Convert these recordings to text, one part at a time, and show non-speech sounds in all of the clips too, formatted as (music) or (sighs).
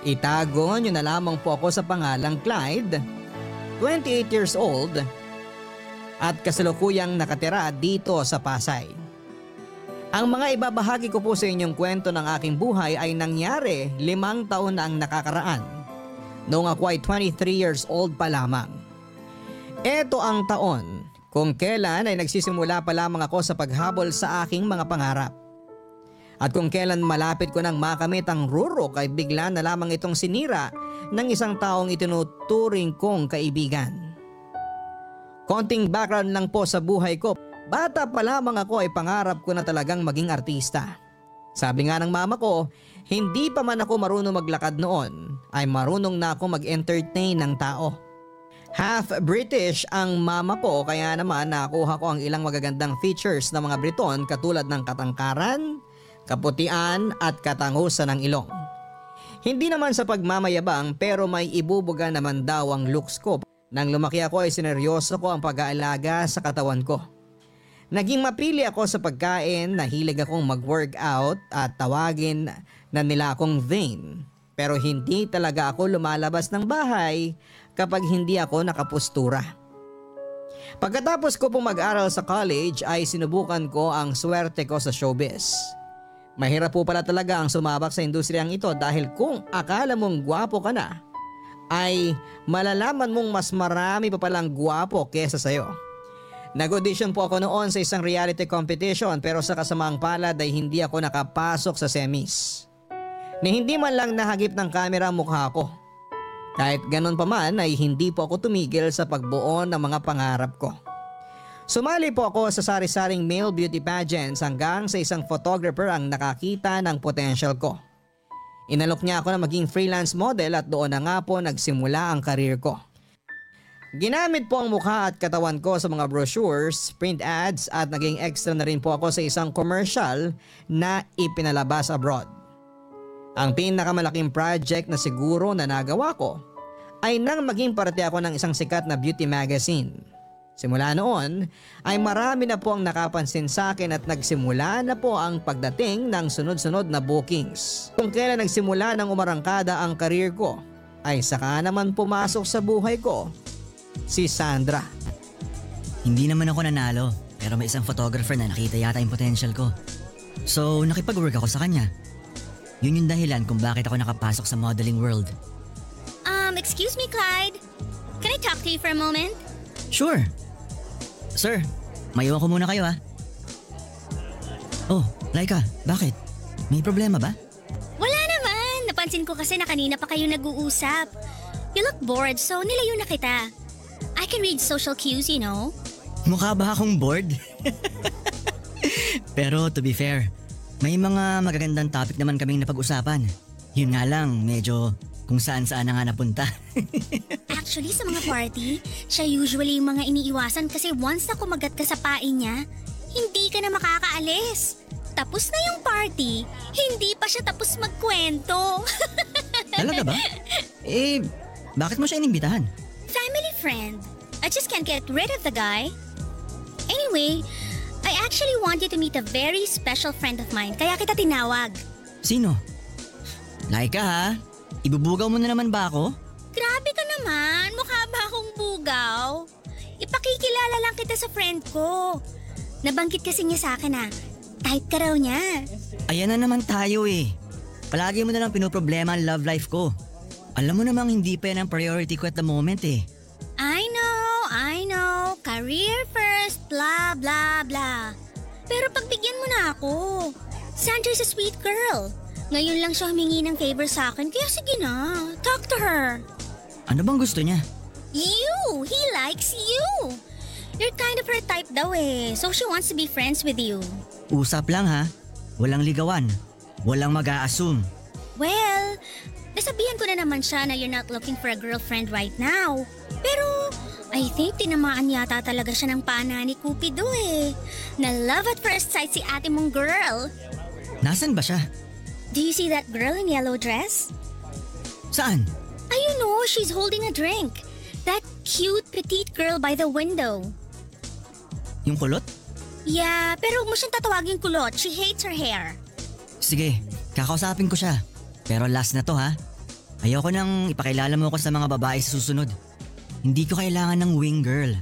Itago niyo na lamang po ako sa pangalang Clyde, 28 years old, at kasalukuyang nakatira dito sa Pasay. Ang mga ibabahagi ko po sa inyong kwento ng aking buhay ay nangyari limang taon na ang nakakaraan noong ako ay 23 years old pa lamang. Ito ang taon kung kailan ay nagsisimula pa lamang ako sa paghabol sa aking mga pangarap. At kung kailan malapit ko nang makamit ang rurok ay bigla na lamang itong sinira ng isang taong itinuturing kong kaibigan. Konting background lang po sa buhay ko. Bata pa lamang ako ay pangarap ko na talagang maging artista. Sabi nga ng mama ko, hindi pa man ako marunong maglakad noon, ay marunong na ako mag-entertain ng tao. Half British ang mama ko kaya naman nakuha ko ang ilang magagandang features ng mga Briton katulad ng katangkaran, kaputian at katangusan ng ilong. Hindi naman sa pagmamayabang pero may ibubuga naman daw ang looks ko. Nang lumaki ako ay sineryoso ko ang pag-aalaga sa katawan ko. Naging mapili ako sa pagkain, nahilig akong mag-workout at tawagin na nila akong vain. Pero hindi talaga ako lumalabas ng bahay kapag hindi ako nakapustura. Pagkatapos ko pong mag-aral sa college ay sinubukan ko ang swerte ko sa showbiz. Mahirap po pala talaga ang sumabak sa industriyang ito dahil kung akala mong gwapo ka na, ay malalaman mong mas marami pa palang gwapo kesa sa'yo. Nag-audition po ako noon sa isang reality competition pero sa kasamaang palad ay hindi ako nakapasok sa semis. Ni hindi man lang nahagip ng kamera mukha ko. Kahit ganun pa man ay hindi po ako tumigil sa pagbuo ng mga pangarap ko. Sumali po ako sa sari-saring male beauty pageants hanggang sa isang photographer ang nakakita ng potential ko. Inalok niya ako na maging freelance model at doon na nga po nagsimula ang karir ko. Ginamit po ang mukha at katawan ko sa mga brochures, print ads at naging extra na rin po ako sa isang commercial na ipinalabas abroad. Ang pinakamalaking project na siguro na nagawa ko ay nang maging parte ako ng isang sikat na beauty magazine. Simula noon ay marami na po ang nakapansin sa akin at nagsimula na po ang pagdating ng sunod-sunod na bookings. Kung kailan nagsimula ng umarangkada ang karir ko ay saka naman pumasok sa buhay ko si Sandra. Hindi naman ako nanalo, pero may isang photographer na nakita yata yung potential ko. So, nakipag-work ako sa kanya. Yun yung dahilan kung bakit ako nakapasok sa modeling world. Um, excuse me, Clyde. Can I talk to you for a moment? Sure. Sir, maiwan ko muna kayo ha. Oh, Laika, bakit? May problema ba? Wala naman. Napansin ko kasi na kanina pa kayo nag-uusap. You look bored, so nilayo na kita. I can read social cues, you know. Mukha ba akong bored? (laughs) Pero to be fair, may mga magagandang topic naman kaming napag-usapan. Yun nga lang, medyo kung saan saan na nga napunta. (laughs) Actually, sa mga party, siya usually yung mga iniiwasan kasi once na kumagat ka sa pain niya, hindi ka na makakaalis. Tapos na yung party, hindi pa siya tapos magkwento. (laughs) Talaga ba? Eh, bakit mo siya inimbitahan? Family friend. I just can't get rid of the guy. Anyway, I actually want you to meet a very special friend of mine, kaya kita tinawag. Sino? Laika ha? Ibubugaw mo na naman ba ako? Grabe ka naman, mukha ba akong bugaw? Ipakikilala lang kita sa friend ko. Nabanggit kasi niya sa akin na, type ka raw niya. Ayan na naman tayo eh. Palagi mo na lang pinoproblema ang love life ko. Alam mo namang hindi pa yan ang priority ko at the moment eh. I know, I know, career first, blah blah blah. Pero pagbigyan mo na ako. Sandra's a sweet girl. Ngayon lang siya humingi ng favor sa akin, kaya sige na, talk to her. Ano bang gusto niya? You! He likes you! You're kind of her type daw eh, so she wants to be friends with you. Usap lang ha. Walang ligawan. Walang mag-a-assume. Well, nasabihan ko na naman siya na you're not looking for a girlfriend right now. Pero, I think tinamaan yata talaga siya ng pana ni Cupido eh. Na love at first sight si ate mong girl. Nasaan ba siya? Do you see that girl in yellow dress? Saan? Ayun no, she's holding a drink. That cute petite girl by the window. Yung kulot? Yeah, pero huwag mo siyang tatawagin kulot. She hates her hair. Sige, kakausapin ko siya. Pero last na to ha. Ayoko nang ipakilala mo ako sa mga babae sa susunod. Hindi ko kailangan ng wing girl.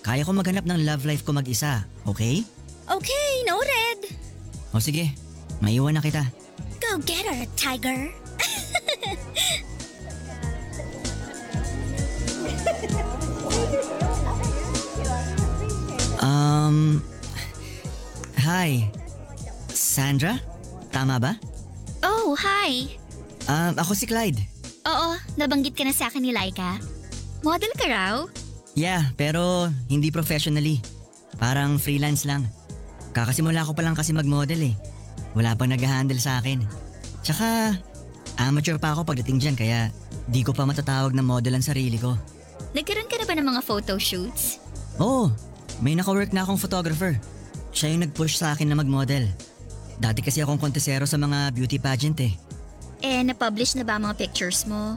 Kaya ko maghanap ng love life ko mag-isa, okay? Okay, noted. O sige, maiwan na kita. Go get her, tiger. Um, hi. Sandra? Tama ba? Oh, hi. Um, ako si Clyde. Oo, nabanggit ka na sa akin ni Laika. Model ka raw? Yeah, pero hindi professionally. Parang freelance lang. Kakasimula ko pa lang kasi mag-model eh. Wala pang nag-handle sa akin. Tsaka, amateur pa ako pagdating dyan kaya di ko pa matatawag na model ang sarili ko. Nagkaroon ka na ba ng mga photo shoots? Oo, may naka-work na akong photographer. Siya yung nag-push sa akin na mag-model. Dati kasi akong kontesero sa mga beauty pageant eh. Eh, na-publish na ba ang mga pictures mo?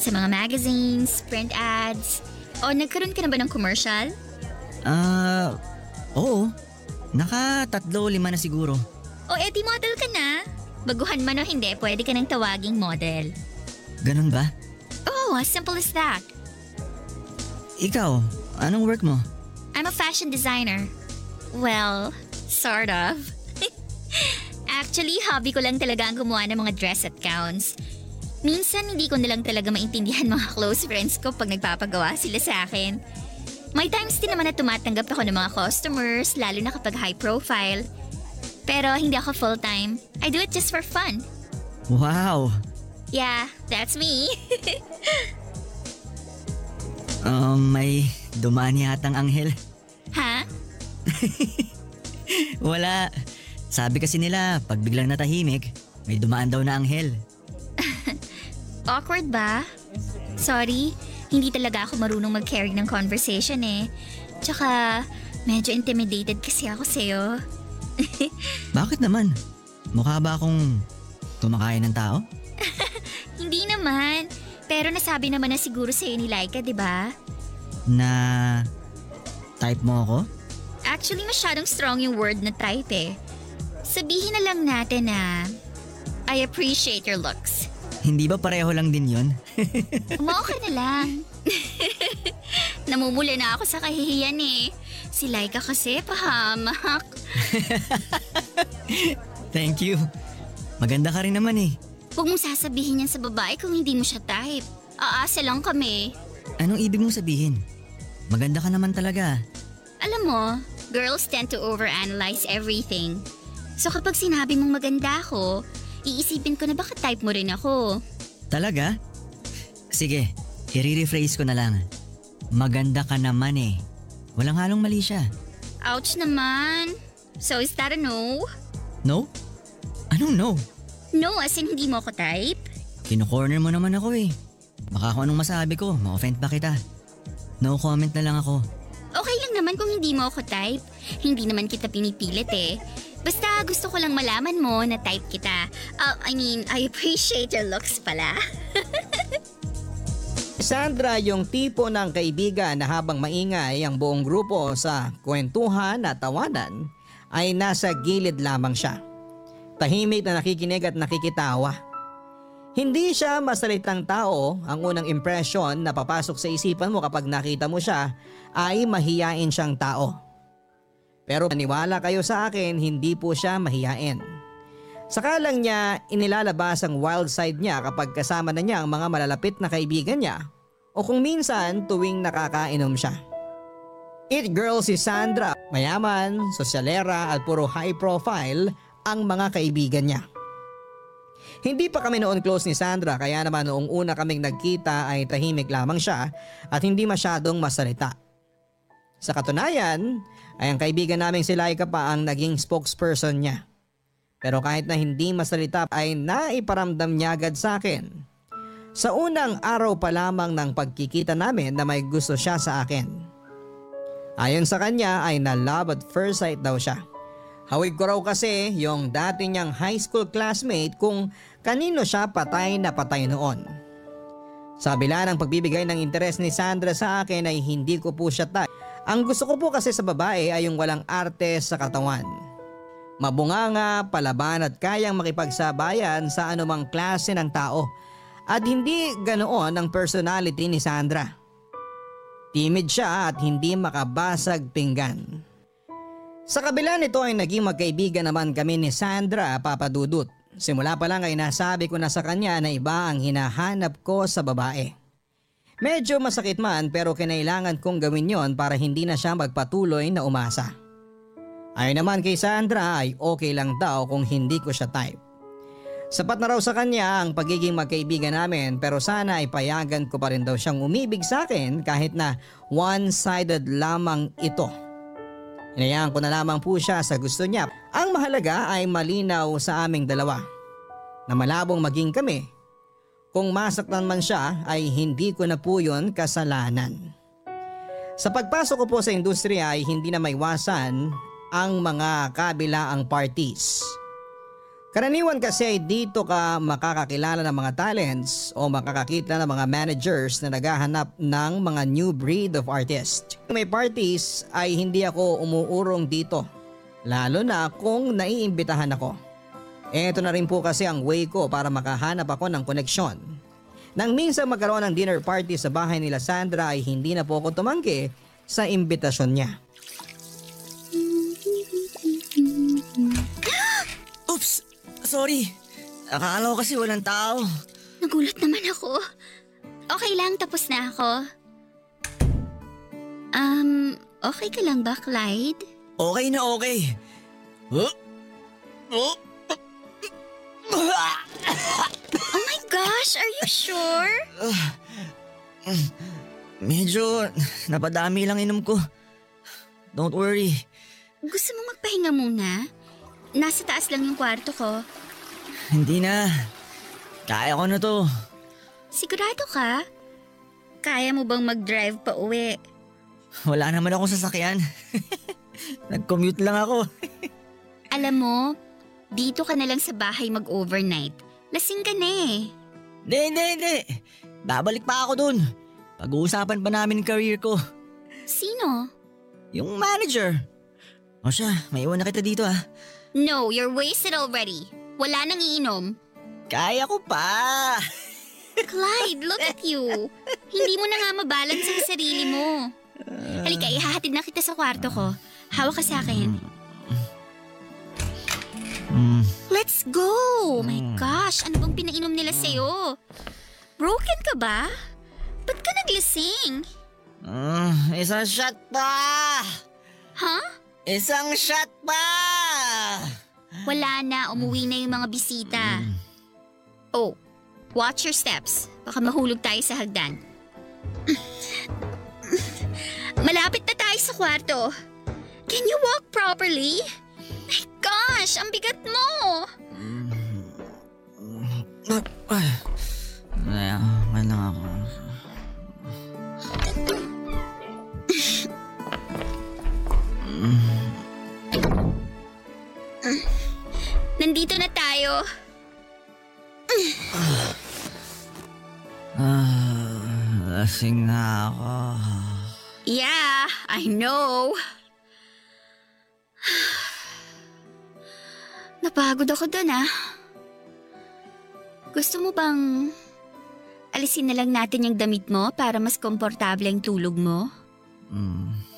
Sa mga magazines, print ads? O nagkaroon ka na ba ng commercial? Ah, oo. Naka tatlo lima na siguro. O edi model ka na? Baguhan man o hindi, pwede ka ng tawaging model. Ganun ba? Oh, as simple as that. Ikaw, anong work mo? I'm a fashion designer. Well, sort of. (laughs) Actually, hobby ko lang talaga ang gumawa ng mga dress at gowns. Minsan, hindi ko na lang talaga maintindihan mga close friends ko pag nagpapagawa sila sa akin. May times din naman na tumatanggap ako ng mga customers, lalo na kapag high profile. Pero hindi ako full-time. I do it just for fun. Wow! Yeah, that's me. (laughs) Um, may dumaan yatang anghel. ha? (laughs) Wala. Sabi kasi nila, pag biglang natahimik, may dumaan daw na anghel. (laughs) Awkward ba? Sorry, hindi talaga ako marunong mag-carry ng conversation eh. Tsaka, medyo intimidated kasi ako sa'yo. (laughs) Bakit naman? Mukha ba akong kumakain ng tao? (laughs) Hindi naman. Pero nasabi naman na siguro sa'yo ni Laika, di ba? Na type mo ako? Actually, masyadong strong yung word na type eh. Sabihin na lang natin na I appreciate your looks. Hindi ba pareho lang din yon? Umuo (laughs) ka na lang. Namumula na ako sa kahihiyan eh. Si Laika kasi pahamak. (laughs) Thank you. Maganda ka rin naman eh. Huwag mong sasabihin yan sa babae kung hindi mo siya type. Aasa lang kami. Anong ibig mong sabihin? Maganda ka naman talaga. Alam mo, girls tend to overanalyze everything. So kapag sinabi mong maganda ako, iisipin ko na baka type mo rin ako. Talaga? Sige, i-rephrase ko na lang. Maganda ka naman eh. Walang halong mali siya. Ouch naman. So is that a no? No? Anong no? No, as in hindi mo ako type? Kino-corner mo naman ako eh. Baka kung anong masabi ko, ma-offend pa kita. No comment na lang ako. Okay lang naman kung hindi mo ako type. Hindi naman kita pinipilit eh. Basta gusto ko lang malaman mo na type kita. Uh, I mean, I appreciate your looks pala. (laughs) Sandra yung tipo ng kaibigan na habang maingay ang buong grupo sa kwentuhan at tawanan ay nasa gilid lamang siya. Tahimik na nakikinig at nakikitawa. Hindi siya masalitang tao, ang unang impression na papasok sa isipan mo kapag nakita mo siya ay mahiyain siyang tao. Pero maniwala kayo sa akin, hindi po siya mahiyain. Saka lang niya inilalabas ang wild side niya kapag kasama na niya ang mga malalapit na kaibigan niya o kung minsan tuwing nakakainom siya. It girl si Sandra, mayaman, sosyalera at puro high profile ang mga kaibigan niya. Hindi pa kami noon close ni Sandra kaya naman noong una kaming nagkita ay tahimik lamang siya at hindi masyadong masalita. Sa katunayan ay ang kaibigan naming si Laika pa ang naging spokesperson niya. Pero kahit na hindi masalita ay naiparamdam niya agad sa akin. Sa unang araw pa lamang ng pagkikita namin na may gusto siya sa akin. Ayon sa kanya ay na love at first sight daw siya. Hawig ko raw kasi yung dati niyang high school classmate kung kanino siya patay na patay noon. Sa bila ng pagbibigay ng interes ni Sandra sa akin ay hindi ko po siya type. Ang gusto ko po kasi sa babae ay yung walang arte sa katawan. Mabunganga, palaban at kayang makipagsabayan sa anumang klase ng tao. At hindi ganoon ang personality ni Sandra. Timid siya at hindi makabasag pinggan. Sa kabila nito ay naging magkaibigan naman kami ni Sandra Papadudut. Simula pa lang ay nasabi ko na sa kanya na iba ang hinahanap ko sa babae. Medyo masakit man pero kinailangan kong gawin yon para hindi na siya magpatuloy na umasa. Ay naman kay Sandra ay okay lang daw kung hindi ko siya type. Sapat na raw sa kanya ang pagiging magkaibigan namin pero sana ay payagan ko pa rin daw siyang umibig sa akin kahit na one-sided lamang ito. Hinayaan ko na lamang po siya sa gusto niya. Ang mahalaga ay malinaw sa aming dalawa. Na malabong maging kami. Kung masaktan man siya ay hindi ko na po yun kasalanan. Sa pagpasok ko po sa industriya ay hindi na maiwasan ang mga kabilaang parties. Karaniwan kasi dito ka makakakilala ng mga talents o makakakita ng mga managers na naghahanap ng mga new breed of artist. May parties ay hindi ako umuurong dito. Lalo na kung naiimbitahan ako. Ito na rin po kasi ang way ko para makahanap ako ng koneksyon. Nang minsan magkaroon ng dinner party sa bahay nila Sandra ay hindi na po ako tumanggi sa imbitasyon niya. Sorry. Akala ko kasi walang tao. Nagulat naman ako. Okay lang, tapos na ako. Um, okay ka lang ba, Clyde? Okay na okay. Huh? Oh? Oh my gosh, are you sure? (sighs) Medyo napadami lang inom ko. Don't worry. Gusto mo magpahinga muna? Nasa taas lang yung kwarto ko. Hindi na. Kaya ko na to. Sigurado ka? Kaya mo bang mag-drive pa uwi? Wala naman akong sasakyan. (laughs) Nag-commute lang ako. (laughs) Alam mo, dito ka na lang sa bahay mag-overnight. Lasing ka na eh. Hindi, hindi, hindi. Babalik pa ako dun. Pag-uusapan pa namin yung career ko. Sino? Yung manager. O siya, may iwan na kita dito ah. No, you're wasted already. Wala nang iinom. Kaya ko pa. (laughs) Clyde, look at you. Hindi mo na nga mabalance ang sarili mo. Halika, ihahatid na kita sa kwarto ko. Hawak ka sa akin. Let's go! My gosh, ano bang pinainom nila sa'yo? Broken ka ba? Ba't ka naglasing? Mm, isang shot pa! Ha? Isang shot pa! Wala na, umuwi na yung mga bisita. Oh, watch your steps. Baka mahulog tayo sa hagdan. Malapit na tayo sa kwarto. Can you walk properly? My gosh, ang bigat mo! Ay, ay, okay lang ako. Nandito na tayo. Ah, lasing na ako. Yeah, I know. Napagod ako dun ah. Gusto mo bang alisin na lang natin yung damit mo para mas komportable ang tulog mo? Mm.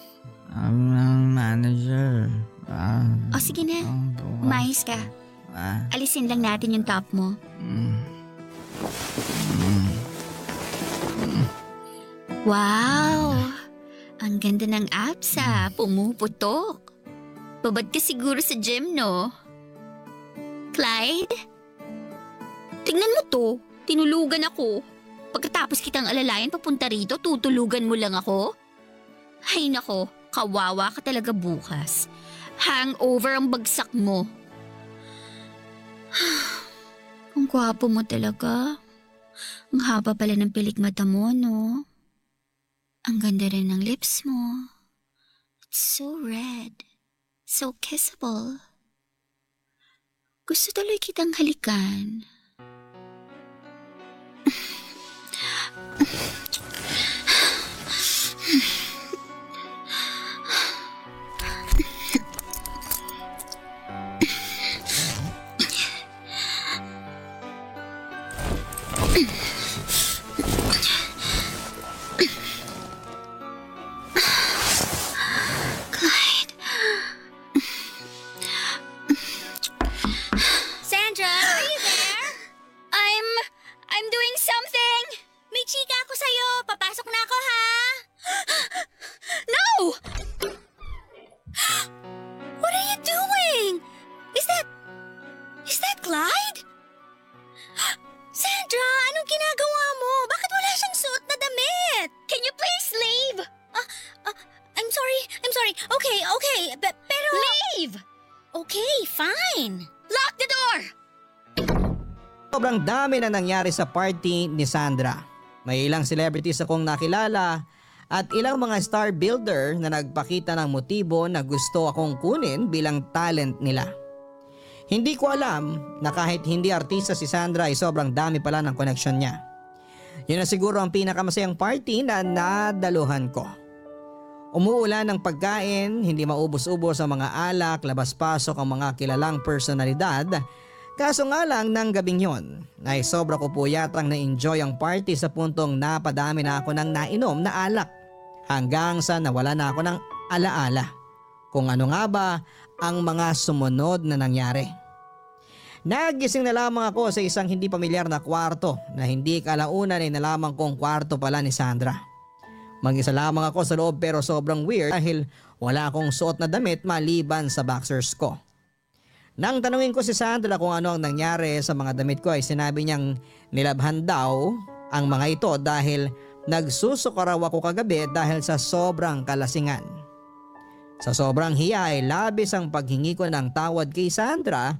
I'm ang manager. Ah, O sige na, ang bukas. umayos ka. Ah, Alisin lang natin yung top mo. Wow! Ang ganda ng abs ah, pumuputok. Babad ka siguro sa gym, no? Clyde? Tingnan mo to, tinulugan ako. Pagkatapos kitang alalayan papunta rito, tutulugan mo lang ako? Ay nako, kawawa ka talaga bukas. Hangover ang bagsak mo. (sighs) Ang gwapo mo talaga. Ang haba pala ng pilik mata mo, no? Ang ganda rin ng lips mo. It's so red. So kissable. Gusto tuloy kitang halikan. doing (laughs) fine. Lock the door! Sobrang dami na nangyari sa party ni Sandra. May ilang celebrities akong nakilala at ilang mga star builder na nagpakita ng motibo na gusto akong kunin bilang talent nila. Hindi ko alam na kahit hindi artista si Sandra ay sobrang dami pala ng connection niya. Yun na siguro ang pinakamasayang party na nadaluhan ko. Umuulan ng pagkain, hindi maubos-ubos ang mga alak, labas-pasok ang mga kilalang personalidad. Kaso nga lang ng gabing yon, ay sobra ko po yatang na-enjoy ang party sa puntong napadami na ako ng nainom na alak. Hanggang sa nawala na ako ng alaala. Kung ano nga ba ang mga sumunod na nangyari. Nagising na lamang ako sa isang hindi pamilyar na kwarto na hindi kalaunan ay nalaman kong kwarto pala ni Sandra. Mag-isa lamang ako sa loob pero sobrang weird dahil wala akong suot na damit maliban sa boxers ko. Nang tanungin ko si Sandra kung ano ang nangyari sa mga damit ko ay sinabi niyang nilabhan daw ang mga ito dahil nagsusuka raw ako kagabi dahil sa sobrang kalasingan. Sa sobrang hiya ay labis ang paghingi ko ng tawad kay Sandra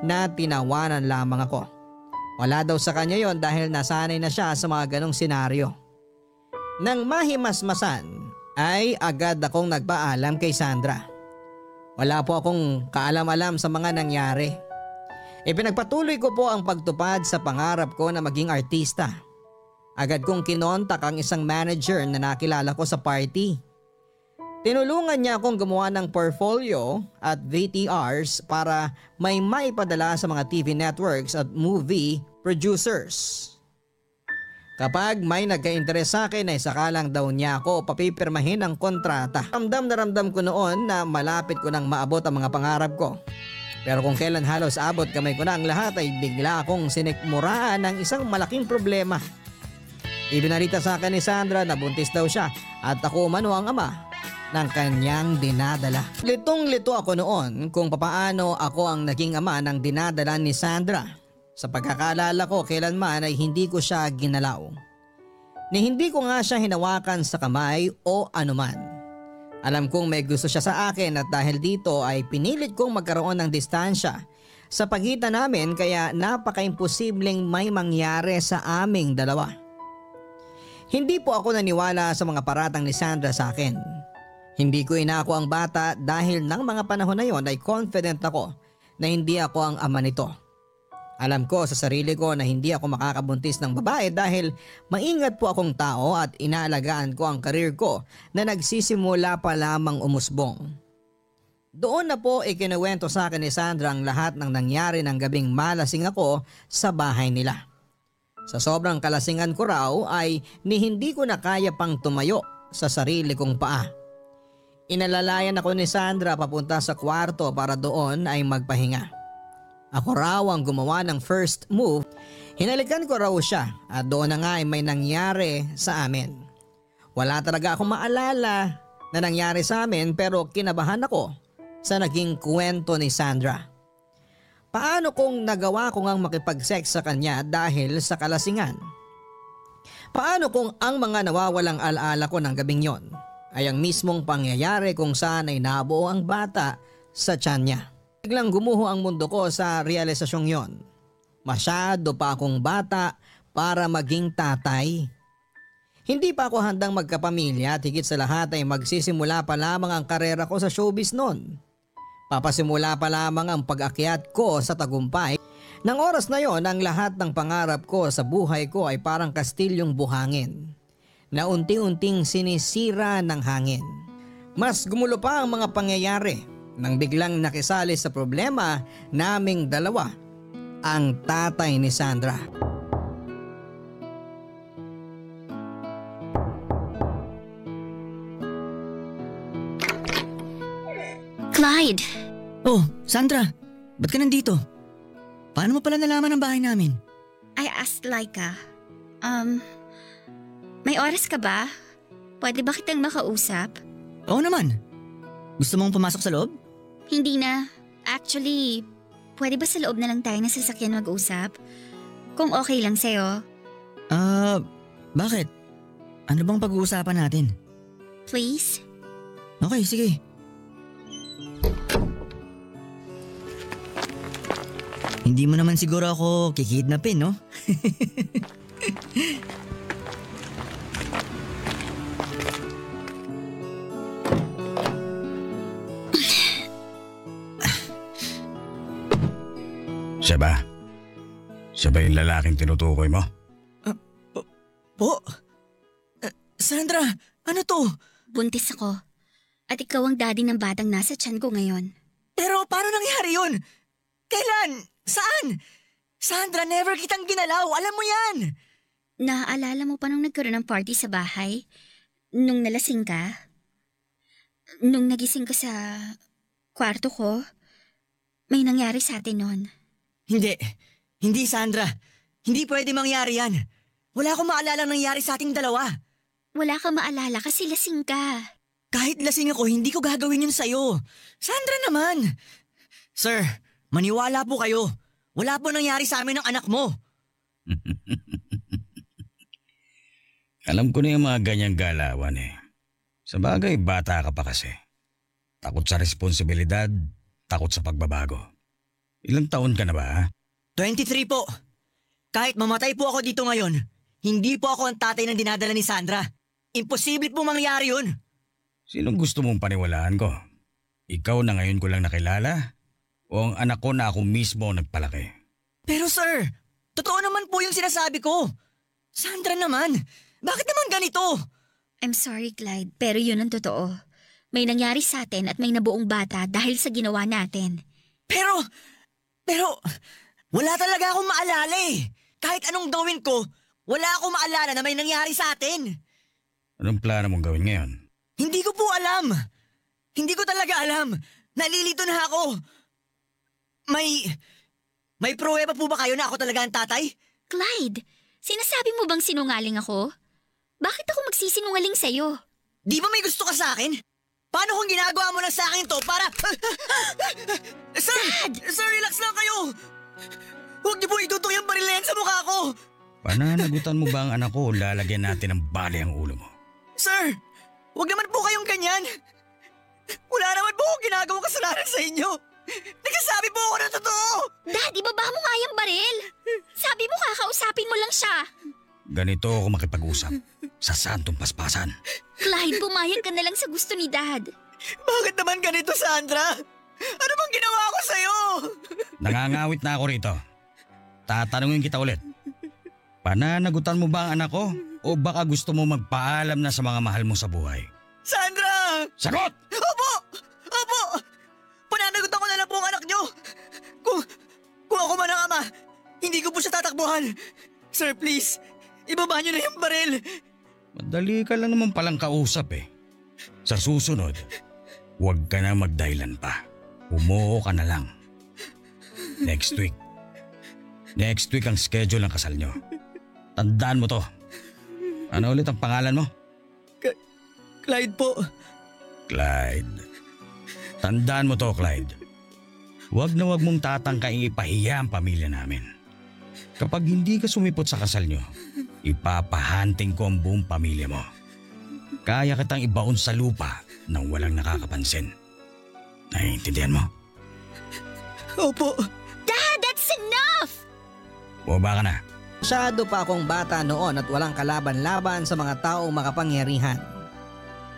na tinawanan lamang ako. Wala daw sa kanya yon dahil nasanay na siya sa mga ganong senaryo. Nang mahimasmasan ay agad akong nagpaalam kay Sandra. Wala po akong kaalam-alam sa mga nangyari. Ipinagpatuloy ko po ang pagtupad sa pangarap ko na maging artista. Agad kong kinontak ang isang manager na nakilala ko sa party. Tinulungan niya akong gumawa ng portfolio at VTRs para may maipadala sa mga TV networks at movie producers. Kapag may nagka-interes sa akin ay sakalang daw niya ako papipirmahin ang kontrata. Ramdam na ramdam ko noon na malapit ko nang maabot ang mga pangarap ko. Pero kung kailan halos abot kamay ko na ang lahat ay bigla akong sinikmuraan ng isang malaking problema. Ibinalita sa akin ni Sandra na buntis daw siya at ako umano ang ama ng kanyang dinadala. Litong lito ako noon kung papaano ako ang naging ama ng dinadala ni Sandra. Sa pagkakaalala ko kailanman ay hindi ko siya ginalaw. Ni hindi ko nga siya hinawakan sa kamay o anuman. Alam kong may gusto siya sa akin at dahil dito ay pinilit kong magkaroon ng distansya sa pagitan namin kaya napaka-imposibleng may mangyari sa aming dalawa. Hindi po ako naniwala sa mga paratang ni Sandra sa akin. Hindi ko inako ang bata dahil ng mga panahon na yon ay confident ako na hindi ako ang ama nito. Alam ko sa sarili ko na hindi ako makakabuntis ng babae dahil maingat po akong tao at inaalagaan ko ang karir ko na nagsisimula pa lamang umusbong. Doon na po ikinuwento sa akin ni Sandra ang lahat ng nangyari ng gabing malasing ako sa bahay nila. Sa sobrang kalasingan ko raw ay ni hindi ko na kaya pang tumayo sa sarili kong paa. Inalalayan ako ni Sandra papunta sa kwarto para doon ay magpahinga. Ako raw ang gumawa ng first move. Hinalikan ko raw siya at doon na nga ay may nangyari sa amin. Wala talaga akong maalala na nangyari sa amin pero kinabahan ako sa naging kwento ni Sandra. Paano kung nagawa ko ngang makipag-sex sa kanya dahil sa kalasingan? Paano kung ang mga nawawalang alaala ko ng gabing yon ay ang mismong pangyayari kung saan ay nabuo ang bata sa tiyan niya? Biglang gumuho ang mundo ko sa realisasyong yon. Masyado pa akong bata para maging tatay. Hindi pa ako handang magkapamilya at higit sa lahat ay magsisimula pa lamang ang karera ko sa showbiz noon. Papasimula pa lamang ang pag-akyat ko sa tagumpay. Nang oras na yon ang lahat ng pangarap ko sa buhay ko ay parang kastilyong buhangin na unti-unting sinisira ng hangin. Mas gumulo pa ang mga pangyayari nang biglang nakisali sa problema naming dalawa, ang tatay ni Sandra. Clyde, Oh, Sandra, ba't ka nandito? Paano mo pala nalaman ang bahay namin? I asked Laika. Um, may oras ka ba? Pwede ba kitang makausap? Oo naman. Gusto mong pumasok sa loob? Hindi na. Actually, pwede ba sa loob na lang tayo ng sasakyan mag-usap? Kung okay lang sa'yo, Ah, bakit? Ano bang pag-uusapan natin? please? Okay, sige. Hindi mo naman siguro ako kikidnapin, no? (laughs) ba? Siya ba yung lalaking tinutukoy mo? Po? Eh, Sandra, ano to? Buntis ako. At ikaw ang daddy ng batang nasa tiyan ko ngayon. Pero paano nangyari yun? Kailan? Saan? Sandra, never kitang ginalaw. Alam mo yan. Naaalala mo pa nung nagkaroon ng party sa bahay? Nung nalasing ka? Nung nagising ka sa kwarto ko? May nangyari sa atin noon. Hindi. Hindi, Sandra. Hindi pwede mangyari yan. Wala akong maalala nangyari sa ating dalawa. Wala ka maalala kasi lasing ka. Kahit lasing ako, hindi ko gagawin yun sa'yo. Sandra naman. Sir, maniwala po kayo. Wala po nangyari sa amin ng anak mo. (laughs) Alam ko na yung mga ganyang galawan eh. Sa bagay, bata ka pa kasi. Takot sa responsibilidad, takot sa pagbabago. Ilang taon ka na ba? ha? 23 po. Kahit mamatay po ako dito ngayon, hindi po ako ang tatay ng dinadala ni Sandra. Imposible po mangyari yun. Sinong gusto mong paniwalaan ko? Ikaw na ngayon ko lang nakilala? O ang anak ko na ako mismo nagpalaki? Pero sir, totoo naman po yung sinasabi ko. Sandra naman, bakit naman ganito? I'm sorry, Clyde, pero yun ang totoo. May nangyari sa atin at may nabuong bata dahil sa ginawa natin. Pero, pero, wala talaga akong maalala eh. Kahit anong gawin ko, wala akong maalala na may nangyari sa atin. Anong plano mong gawin ngayon? Hindi ko po alam. Hindi ko talaga alam. Nalilito na ako. May, may pruweba po ba kayo na ako talaga ang tatay? Clyde, sinasabi mo bang sinungaling ako? Bakit ako magsisinungaling sa'yo? Di ba may gusto ka sa akin? Paano kung ginagawa mo lang sa akin to para... (laughs) sir! Sir, relax lang kayo! Huwag niyo po itutok yung barilen sa mukha ko! Pananagutan mo ba ang anak ko o lalagyan natin ng bali ang ulo mo? Sir! Huwag naman po kayong ganyan! Wala naman po akong ginagawang kasalanan sa inyo! Nagsasabi po ako ng totoo! Dad, ibaba mo nga yung baril! Sabi mo kakausapin mo lang siya. Ganito ako makipag-usap. Sa santong paspasan. Clyde, pumayag ka na lang sa gusto ni Dad. Bakit naman ganito, Sandra? Ano bang ginawa ko sa'yo? Nangangawit na ako rito. Tatanungin kita ulit. Pananagutan mo ba ang anak ko? O baka gusto mo magpaalam na sa mga mahal mo sa buhay? Sandra! Sagot! Opo! Opo! Pananagutan ko na lang po ang anak niyo! Kung, kung ako man ang ama, hindi ko po siya tatakbuhan. Sir, please, ibaba niyo na yung baril. Madali ka lang naman palang kausap eh. Sa susunod, huwag ka na magdahilan pa. Umuo ka na lang. Next week. Next week ang schedule ng kasal nyo. Tandaan mo to. Ano ulit ang pangalan mo? Clyde po. Clyde. Tandaan mo to, Clyde. Huwag na huwag mong tatangkaing ipahiya ang pamilya namin. Kapag hindi ka sumipot sa kasal nyo, ipapahunting ko ang buong pamilya mo. Kaya kitang ibaon sa lupa nang walang nakakapansin. Naiintindihan mo? Opo. Dad, that's enough! Bumaba ka na. Masyado pa akong bata noon at walang kalaban-laban sa mga taong makapangyarihan.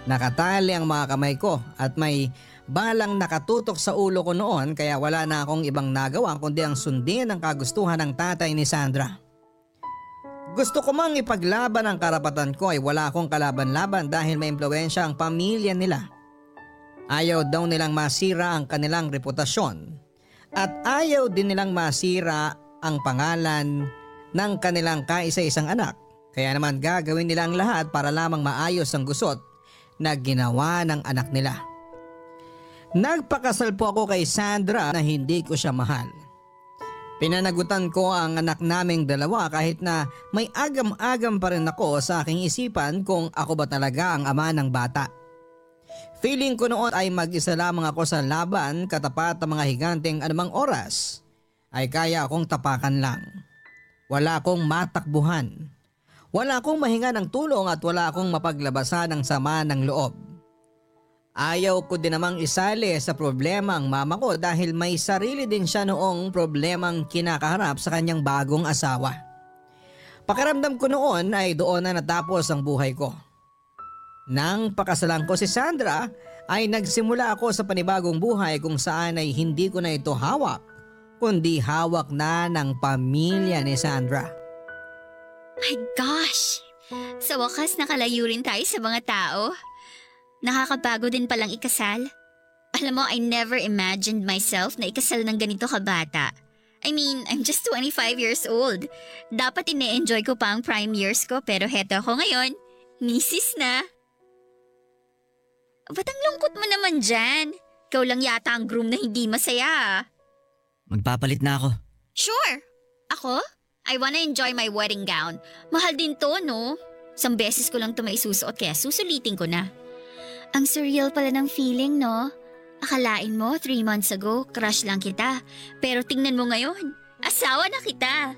Nakatali ang mga kamay ko at may balang nakatutok sa ulo ko noon kaya wala na akong ibang nagawa kundi ang sundin ang kagustuhan ng tatay ni Sandra. Gusto ko mang ipaglaban ang karapatan ko ay wala akong kalaban-laban dahil may impluensya ang pamilya nila. Ayaw daw nilang masira ang kanilang reputasyon at ayaw din nilang masira ang pangalan ng kanilang kaisa-isang anak. Kaya naman gagawin nila ang lahat para lamang maayos ang gusot na ginawa ng anak nila. Nagpakasal po ako kay Sandra na hindi ko siya mahal. Pinanagutan ko ang anak naming dalawa kahit na may agam-agam pa rin ako sa aking isipan kung ako ba talaga ang ama ng bata. Feeling ko noon ay mag-isa lamang ako sa laban katapat ng mga higanteng anumang oras ay kaya akong tapakan lang. Wala akong matakbuhan. Wala akong mahinga ng tulong at wala akong mapaglabasan ng sama ng loob. Ayaw ko din namang isali sa problema ang mama ko dahil may sarili din siya noong problemang kinakaharap sa kanyang bagong asawa. Pakiramdam ko noon ay doon na natapos ang buhay ko. Nang pakasalan ko si Sandra ay nagsimula ako sa panibagong buhay kung saan ay hindi ko na ito hawak kundi hawak na ng pamilya ni Sandra. My gosh! Sa wakas nakalayo rin tayo sa mga tao. Nakakabago din palang ikasal. Alam mo, I never imagined myself na ikasal ng ganito kabata. I mean, I'm just 25 years old. Dapat ine-enjoy ko pa ang prime years ko pero heto ako ngayon. Misis na. Ba't ang lungkot mo naman dyan? Ikaw lang yata ang groom na hindi masaya. Magpapalit na ako. Sure. Ako? I wanna enjoy my wedding gown. Mahal din to, no? Isang beses ko lang to maisusuot kaya susulitin ko na. Ang surreal pala ng feeling, no? Akalain mo, three months ago, crush lang kita. Pero tingnan mo ngayon, asawa na kita.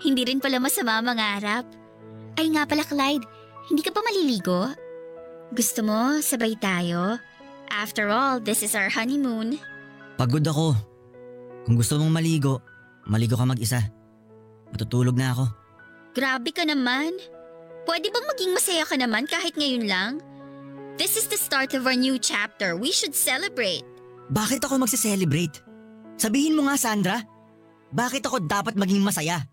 Hindi rin pala masama mangarap. Ay nga pala, Clyde, hindi ka pa maliligo? Gusto mo, sabay tayo? After all, this is our honeymoon. Pagod ako. Kung gusto mong maligo, maligo ka mag-isa. Matutulog na ako. Grabe ka naman. Pwede bang maging masaya ka naman kahit ngayon lang? This is the start of our new chapter. We should celebrate. Bakit ako magse-celebrate? Sabihin mo nga, Sandra. Bakit ako dapat maging masaya?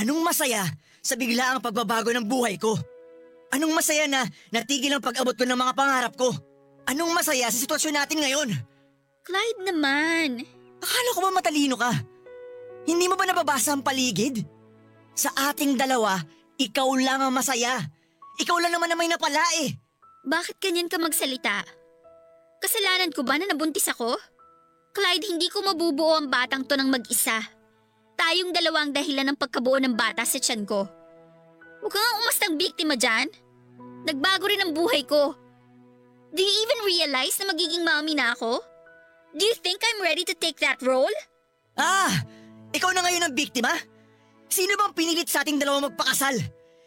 Anong masaya sa biglaang pagbabago ng buhay ko? Anong masaya na natigil ang pag-abot ko ng mga pangarap ko? Anong masaya sa sitwasyon natin ngayon? Clyde naman. Akala ko ba matalino ka? Hindi mo ba nababasa ang paligid? Sa ating dalawa, ikaw lang ang masaya. Ikaw lang naman na may napala eh. Bakit ganyan ka magsalita? Kasalanan ko ba na nabuntis ako? Clyde, hindi ko mabubuo ang batang to ng mag-isa. Tayong dalawang dahilan ng pagkabuo ng bata sa tiyan ko. Huwag ka nga umastang biktima dyan. Nagbago rin ang buhay ko. Do you even realize na magiging mommy na ako? Do you think I'm ready to take that role? Ah! Ikaw na ngayon ang biktima? Sino bang pinilit sa ating dalawa magpakasal?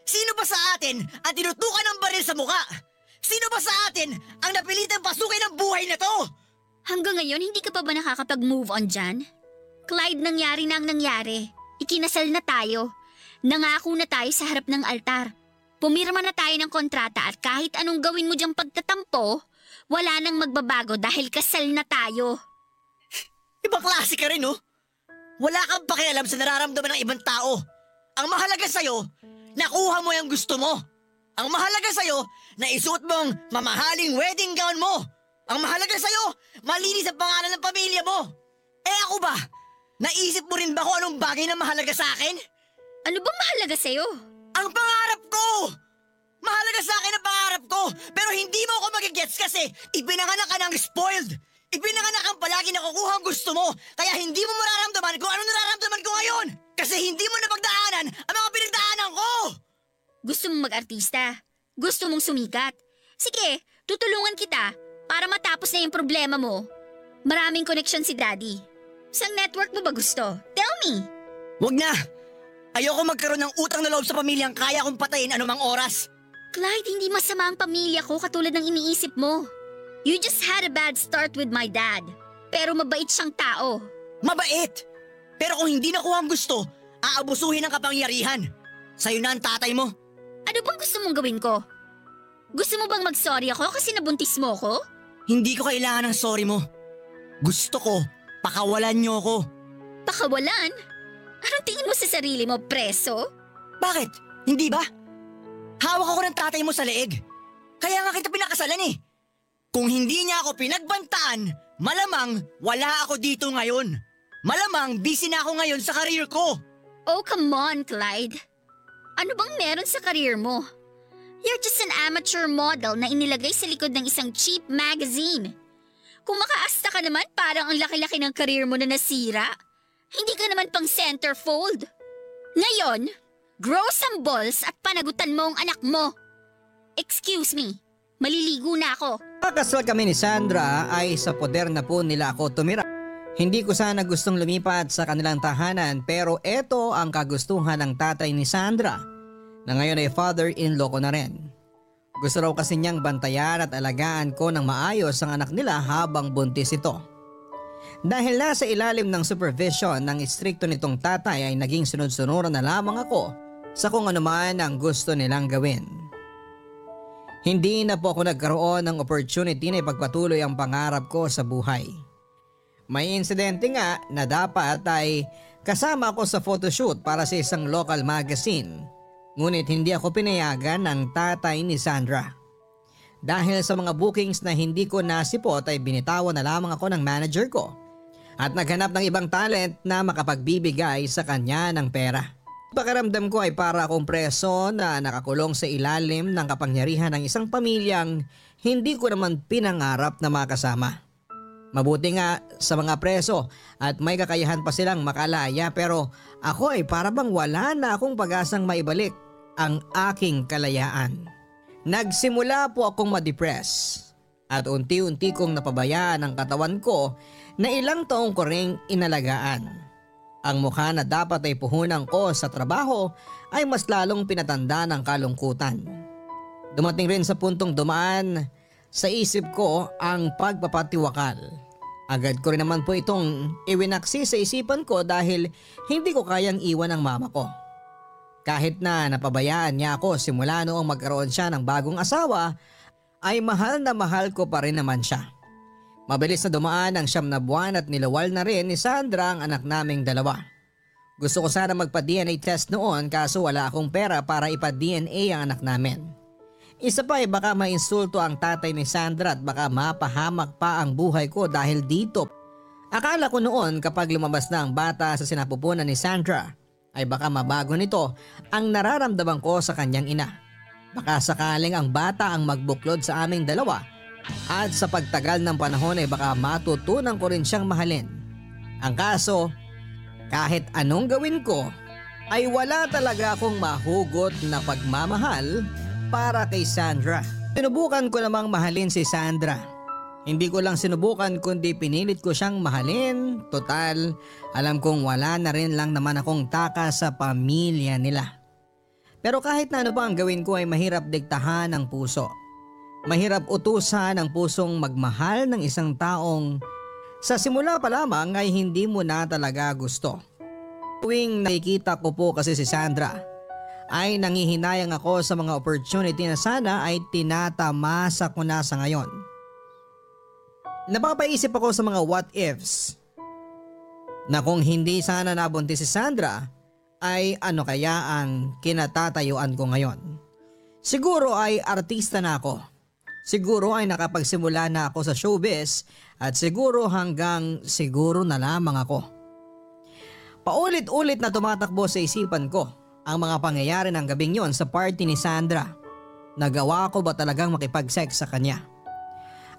Sino ba sa atin ang tinutukan ng baril sa muka? Sino ba sa atin ang napilitang pasukin ng buhay na to? Hanggang ngayon, hindi ka pa ba nakakapag-move on dyan? Clyde, nangyari na ang nangyari. Ikinasal na tayo. Nangako na tayo sa harap ng altar. Pumirma na tayo ng kontrata at kahit anong gawin mo diyang pagtatampo, wala nang magbabago dahil kasal na tayo. Ibang klase ka rin, oh. Wala kang pakialam sa nararamdaman ng ibang tao. Ang mahalaga sa'yo, nakuha mo yung gusto mo. Ang mahalaga sa'yo, naisuot mo ang mamahaling wedding gown mo. Ang mahalaga sa'yo, malinis ang pangalan ng pamilya mo. Eh ako ba? Naisip mo rin ba kung anong bagay na mahalaga sa akin? Ano bang mahalaga sa'yo? Ang pangarap ko! Mahalaga sa akin ang pangarap ko, pero hindi mo ako magigets kasi ipinanganak ka ng spoiled. Ipinanganak kang palagi nakukuha ang gusto mo, kaya hindi mo mararamdaman kung ano nararamdaman ko ngayon. Kasi hindi mo napagdaanan ang mga pinagdaanan ko! Gusto mong mag-artista? Gusto mong sumikat? Sige, tutulungan kita para matapos na yung problema mo. Maraming connection si Daddy. Sang network mo ba gusto? Tell me! Wag na! Ayoko magkaroon ng utang na loob sa pamilyang kaya kong patayin anumang oras. Clyde, hindi masama ang pamilya ko katulad ng iniisip mo. You just had a bad start with my dad. Pero mabait siyang tao. Mabait! Pero kung hindi nakuha ang gusto, aabusuhin ang kapangyarihan. Sa'yo na ang tatay mo. Ano bang gusto mong gawin ko? Gusto mo bang mag-sorry ako kasi nabuntis mo ko? Hindi ko kailangan ng sorry mo. Gusto ko, pakawalan niyo ako. Pakawalan? Anong tingin mo sa sarili mo, preso? Bakit? Hindi ba? Hawak ako ng tatay mo sa leeg. Kaya nga kita pinakasalan eh. Kung hindi niya ako pinagbantaan, malamang wala ako dito ngayon. Malamang busy na ako ngayon sa karir ko. Oh, come on, Clyde. Ano bang meron sa career mo? You're just an amateur model na inilagay sa likod ng isang cheap magazine. Kung makaasta ka naman, parang ang laki-laki ng career mo na nasira. Hindi ka naman pang centerfold. Ngayon, grow some balls at panagutan mo ang anak mo. Excuse me, maliligo na ako. Pakasal kami ni Sandra ay sa poder na po nila ako tumira. Hindi ko sana gustong lumipat sa kanilang tahanan pero eto ang kagustuhan ng tatay ni Sandra na ngayon ay father-in-law ko na rin. Gusto raw kasi niyang bantayan at alagaan ko ng maayos ang anak nila habang buntis ito. Dahil nasa ilalim ng supervision ng istrikto nitong tatay ay naging sunod-sunuran na lamang ako sa kung ano man ang gusto nilang gawin. Hindi na po ako nagkaroon ng opportunity na ipagpatuloy ang pangarap ko sa buhay. May insidente nga na dapat ay kasama ako sa photoshoot para sa isang local magazine. Ngunit hindi ako pinayagan ng tatay ni Sandra. Dahil sa mga bookings na hindi ko nasipot ay binitawan na lamang ako ng manager ko at naghanap ng ibang talent na makapagbibigay sa kanya ng pera. Pakiramdam ko ay para akong preso na nakakulong sa ilalim ng kapangyarihan ng isang pamilyang hindi ko naman pinangarap na makasama. Mabuti nga sa mga preso at may kakayahan pa silang makalaya pero ako ay para bang wala na akong pag-asang maibalik ang aking kalayaan. Nagsimula po akong ma-depress at unti-unti kong napabayaan ang katawan ko na ilang taong ko ring inalagaan. Ang mukha na dapat ay puhunan ko sa trabaho ay mas lalong pinatanda ng kalungkutan. Dumating rin sa puntong dumaan sa isip ko ang pagpapatiwakal. Agad ko rin naman po itong iwinaksi sa isipan ko dahil hindi ko kayang iwan ang mama ko. Kahit na napabayaan niya ako simula noong magkaroon siya ng bagong asawa, ay mahal na mahal ko pa rin naman siya. Mabilis na dumaan ang siyam na buwan at nilawal na rin ni Sandra ang anak naming dalawa. Gusto ko sana magpa-DNA test noon kaso wala akong pera para ipa-DNA ang anak namin. Isa pa ay baka mainsulto ang tatay ni Sandra at baka mapahamak pa ang buhay ko dahil dito. Akala ko noon kapag lumabas na ang bata sa sinapupunan ni Sandra ay baka mabago nito ang nararamdaman ko sa kanyang ina. Baka sakaling ang bata ang magbuklod sa aming dalawa at sa pagtagal ng panahon ay baka matutunan ko rin siyang mahalin. Ang kaso, kahit anong gawin ko ay wala talaga akong mahugot na pagmamahal para kay Sandra. Sinubukan ko namang mahalin si Sandra. Hindi ko lang sinubukan kundi pinilit ko siyang mahalin. Total, alam kong wala na rin lang naman akong taka sa pamilya nila. Pero kahit na ano pa ang gawin ko ay mahirap diktahan ang puso. Mahirap utusan ang pusong magmahal ng isang taong sa simula pa lamang ay hindi mo na talaga gusto. Tuwing nakikita ko po kasi si Sandra, ay nangihinayang ako sa mga opportunity na sana ay tinatamasa ko na sa ngayon. Napapaisip ako sa mga what ifs na kung hindi sana nabuntis si Sandra ay ano kaya ang kinatatayuan ko ngayon. Siguro ay artista na ako. Siguro ay nakapagsimula na ako sa showbiz at siguro hanggang siguro na lamang ako. Paulit-ulit na tumatakbo sa isipan ko ang mga pangyayari ng gabing yon sa party ni Sandra. Nagawa ko ba talagang makipag-sex sa kanya?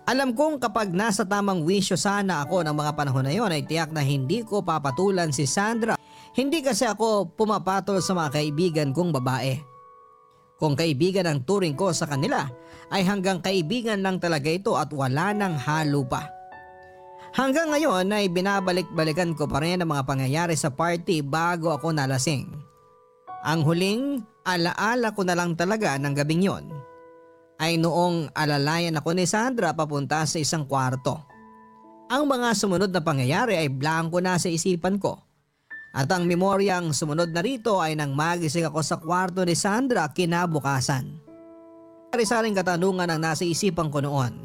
Alam kong kapag nasa tamang wisyo sana ako ng mga panahon na yon ay tiyak na hindi ko papatulan si Sandra. Hindi kasi ako pumapatol sa mga kaibigan kong babae. Kung kaibigan ang turing ko sa kanila ay hanggang kaibigan lang talaga ito at wala nang halo pa. Hanggang ngayon ay binabalik-balikan ko pa rin ang mga pangyayari sa party bago ako nalasing. Ang huling alaala ko na lang talaga ng gabing yon ay noong alalayan ako ni Sandra papunta sa isang kwarto. Ang mga sumunod na pangyayari ay blanco na sa isipan ko. At ang memoryang sumunod na rito ay nang magising ako sa kwarto ni Sandra kinabukasan. Sari-saring katanungan ang nasa isipan ko noon.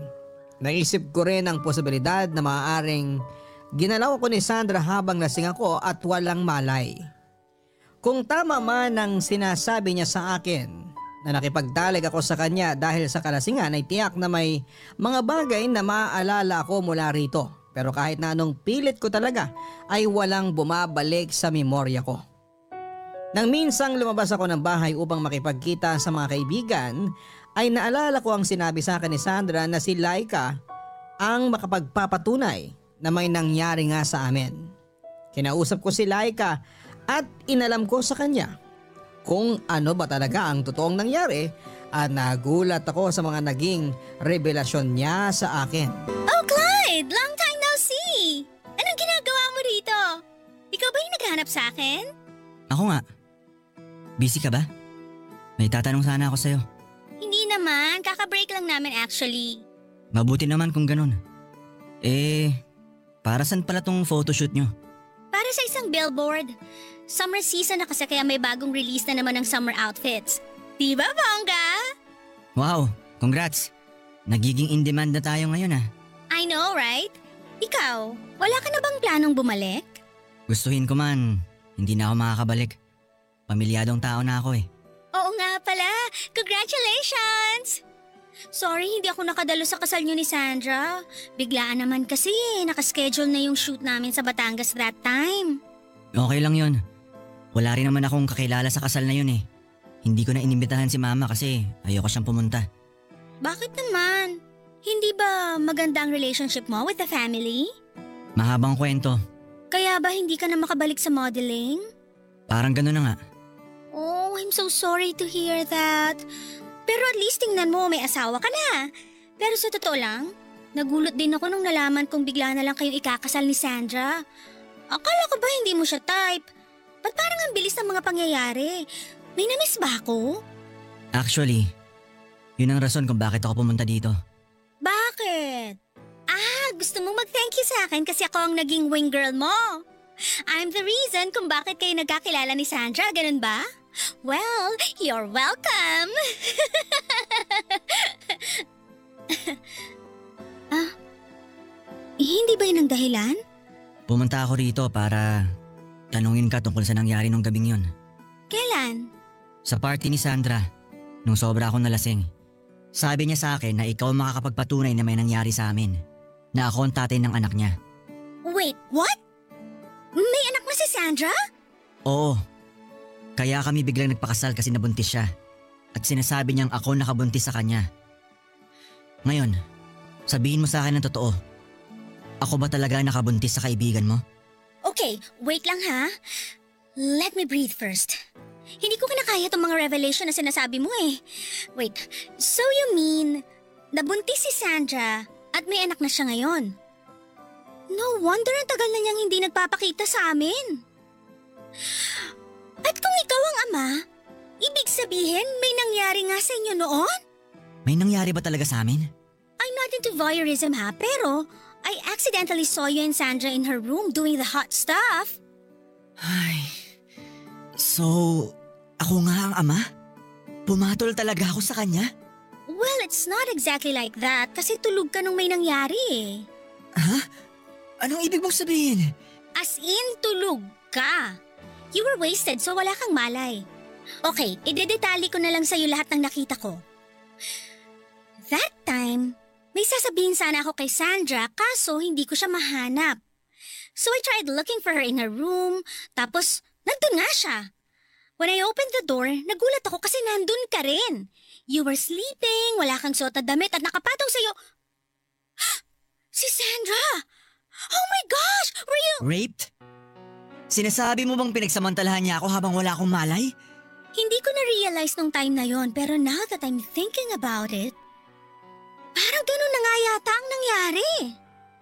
Naisip ko rin ang posibilidad na maaaring ginalaw ko ni Sandra habang lasing ako at walang malay. Kung tama man ang sinasabi niya sa akin na nakipagtalig ako sa kanya dahil sa kalasingan ay tiyak na may mga bagay na maaalala ako mula rito. Pero kahit na anong pilit ko talaga ay walang bumabalik sa memorya ko. Nang minsang lumabas ako ng bahay upang makipagkita sa mga kaibigan ay naalala ko ang sinabi sa akin ni Sandra na si Laika ang makapagpapatunay na may nangyari nga sa amin. Kinausap ko si Laika at inalam ko sa kanya kung ano ba talaga ang totoong nangyari at nagulat ako sa mga naging revelasyon niya sa akin. Oh, Clyde! Long time no see! Anong ginagawa mo rito? Ikaw ba yung naghahanap sa akin? Ako nga. Busy ka ba? May tatanong sana ako sa'yo. Hindi naman. Kaka-break lang namin actually. Mabuti naman kung ganun. Eh, para saan pala tong photoshoot nyo? Para sa isang billboard. Summer season na kasi kaya may bagong release na naman ng summer outfits. Di ba, bongga? Wow, congrats. Nagiging in demand na tayo ngayon ah. I know, right? Ikaw, wala ka na bang planong bumalik? Gustuhin ko man, hindi na ako makakabalik. Pamilyadong tao na ako eh. Oo nga pala. Congratulations! Sorry, hindi ako nakadalo sa kasal niyo ni Sandra. Biglaan naman kasi eh. Nakaschedule na yung shoot namin sa Batangas that time. Okay lang yon. Wala rin naman akong kakilala sa kasal na yun eh. Hindi ko na inimbitahan si mama kasi ayoko siyang pumunta. Bakit naman? Hindi ba maganda ang relationship mo with the family? Mahabang kwento. Kaya ba hindi ka na makabalik sa modeling? Parang gano'n na nga. Oh, I'm so sorry to hear that. Pero at least tingnan mo, may asawa ka na. Pero sa totoo lang, nagulat din ako nung nalaman kong bigla na lang kayong ikakasal ni Sandra. Akala ko ba hindi mo siya type? Ba't parang ang bilis ng mga pangyayari? May namiss ba ako? Actually, yun ang rason kung bakit ako pumunta dito. Bakit? Ah, gusto mo mag-thank you sa akin kasi ako ang naging wing girl mo. I'm the reason kung bakit kayo nagkakilala ni Sandra, ganun ba? Well, you're welcome. (laughs) ah, hindi ba yun ang dahilan? Pumunta ako rito para tanungin ka tungkol sa nangyari nung gabing yun. Kailan? Sa party ni Sandra, nung sobra akong nalasing. Sabi niya sa akin na ikaw ang makakapagpatunay na may nangyari sa amin. Na ako ang tatay ng anak niya. Wait, what? May anak na si Sandra? Oo. Kaya kami biglang nagpakasal kasi nabuntis siya. At sinasabi niyang ako nakabuntis sa kanya. Ngayon, sabihin mo sa akin ang totoo. Ako ba talaga nakabuntis sa kaibigan mo? Okay, wait lang ha. Let me breathe first. Hindi ko kinakaya itong mga revelation na sinasabi mo eh. Wait, so you mean, nabuntis si Sandra at may anak na siya ngayon? No wonder ang tagal na niyang hindi nagpapakita sa amin. At kung ikaw ang ama, ibig sabihin may nangyari nga sa inyo noon? May nangyari ba talaga sa amin? I'm not into voyeurism ha, pero I accidentally saw you and Sandra in her room doing the hot stuff. Ay. So, ako nga ang ama? Pumatol talaga ako sa kanya? Well, it's not exactly like that kasi tulog ka nung may nangyari eh. Ha? Anong ibig mong sabihin? As in, tulog ka. You were wasted so wala kang malay. Okay, idedetali ko na lang sa'yo lahat ng nakita ko. That time, may sasabihin sana ako kay Sandra kaso hindi ko siya mahanap. So I tried looking for her in her room, tapos nandun nga siya. When I opened the door, nagulat ako kasi nandun ka rin. You were sleeping, wala kang suot na damit at nakapatong sa'yo. (gasps) si Sandra! Oh my gosh! Were you... Raped? Sinasabi mo bang pinagsamantalahan niya ako habang wala akong malay? Hindi ko na-realize nung time na yon pero now that I'm thinking about it, parang ganun na nga yata ang nangyari.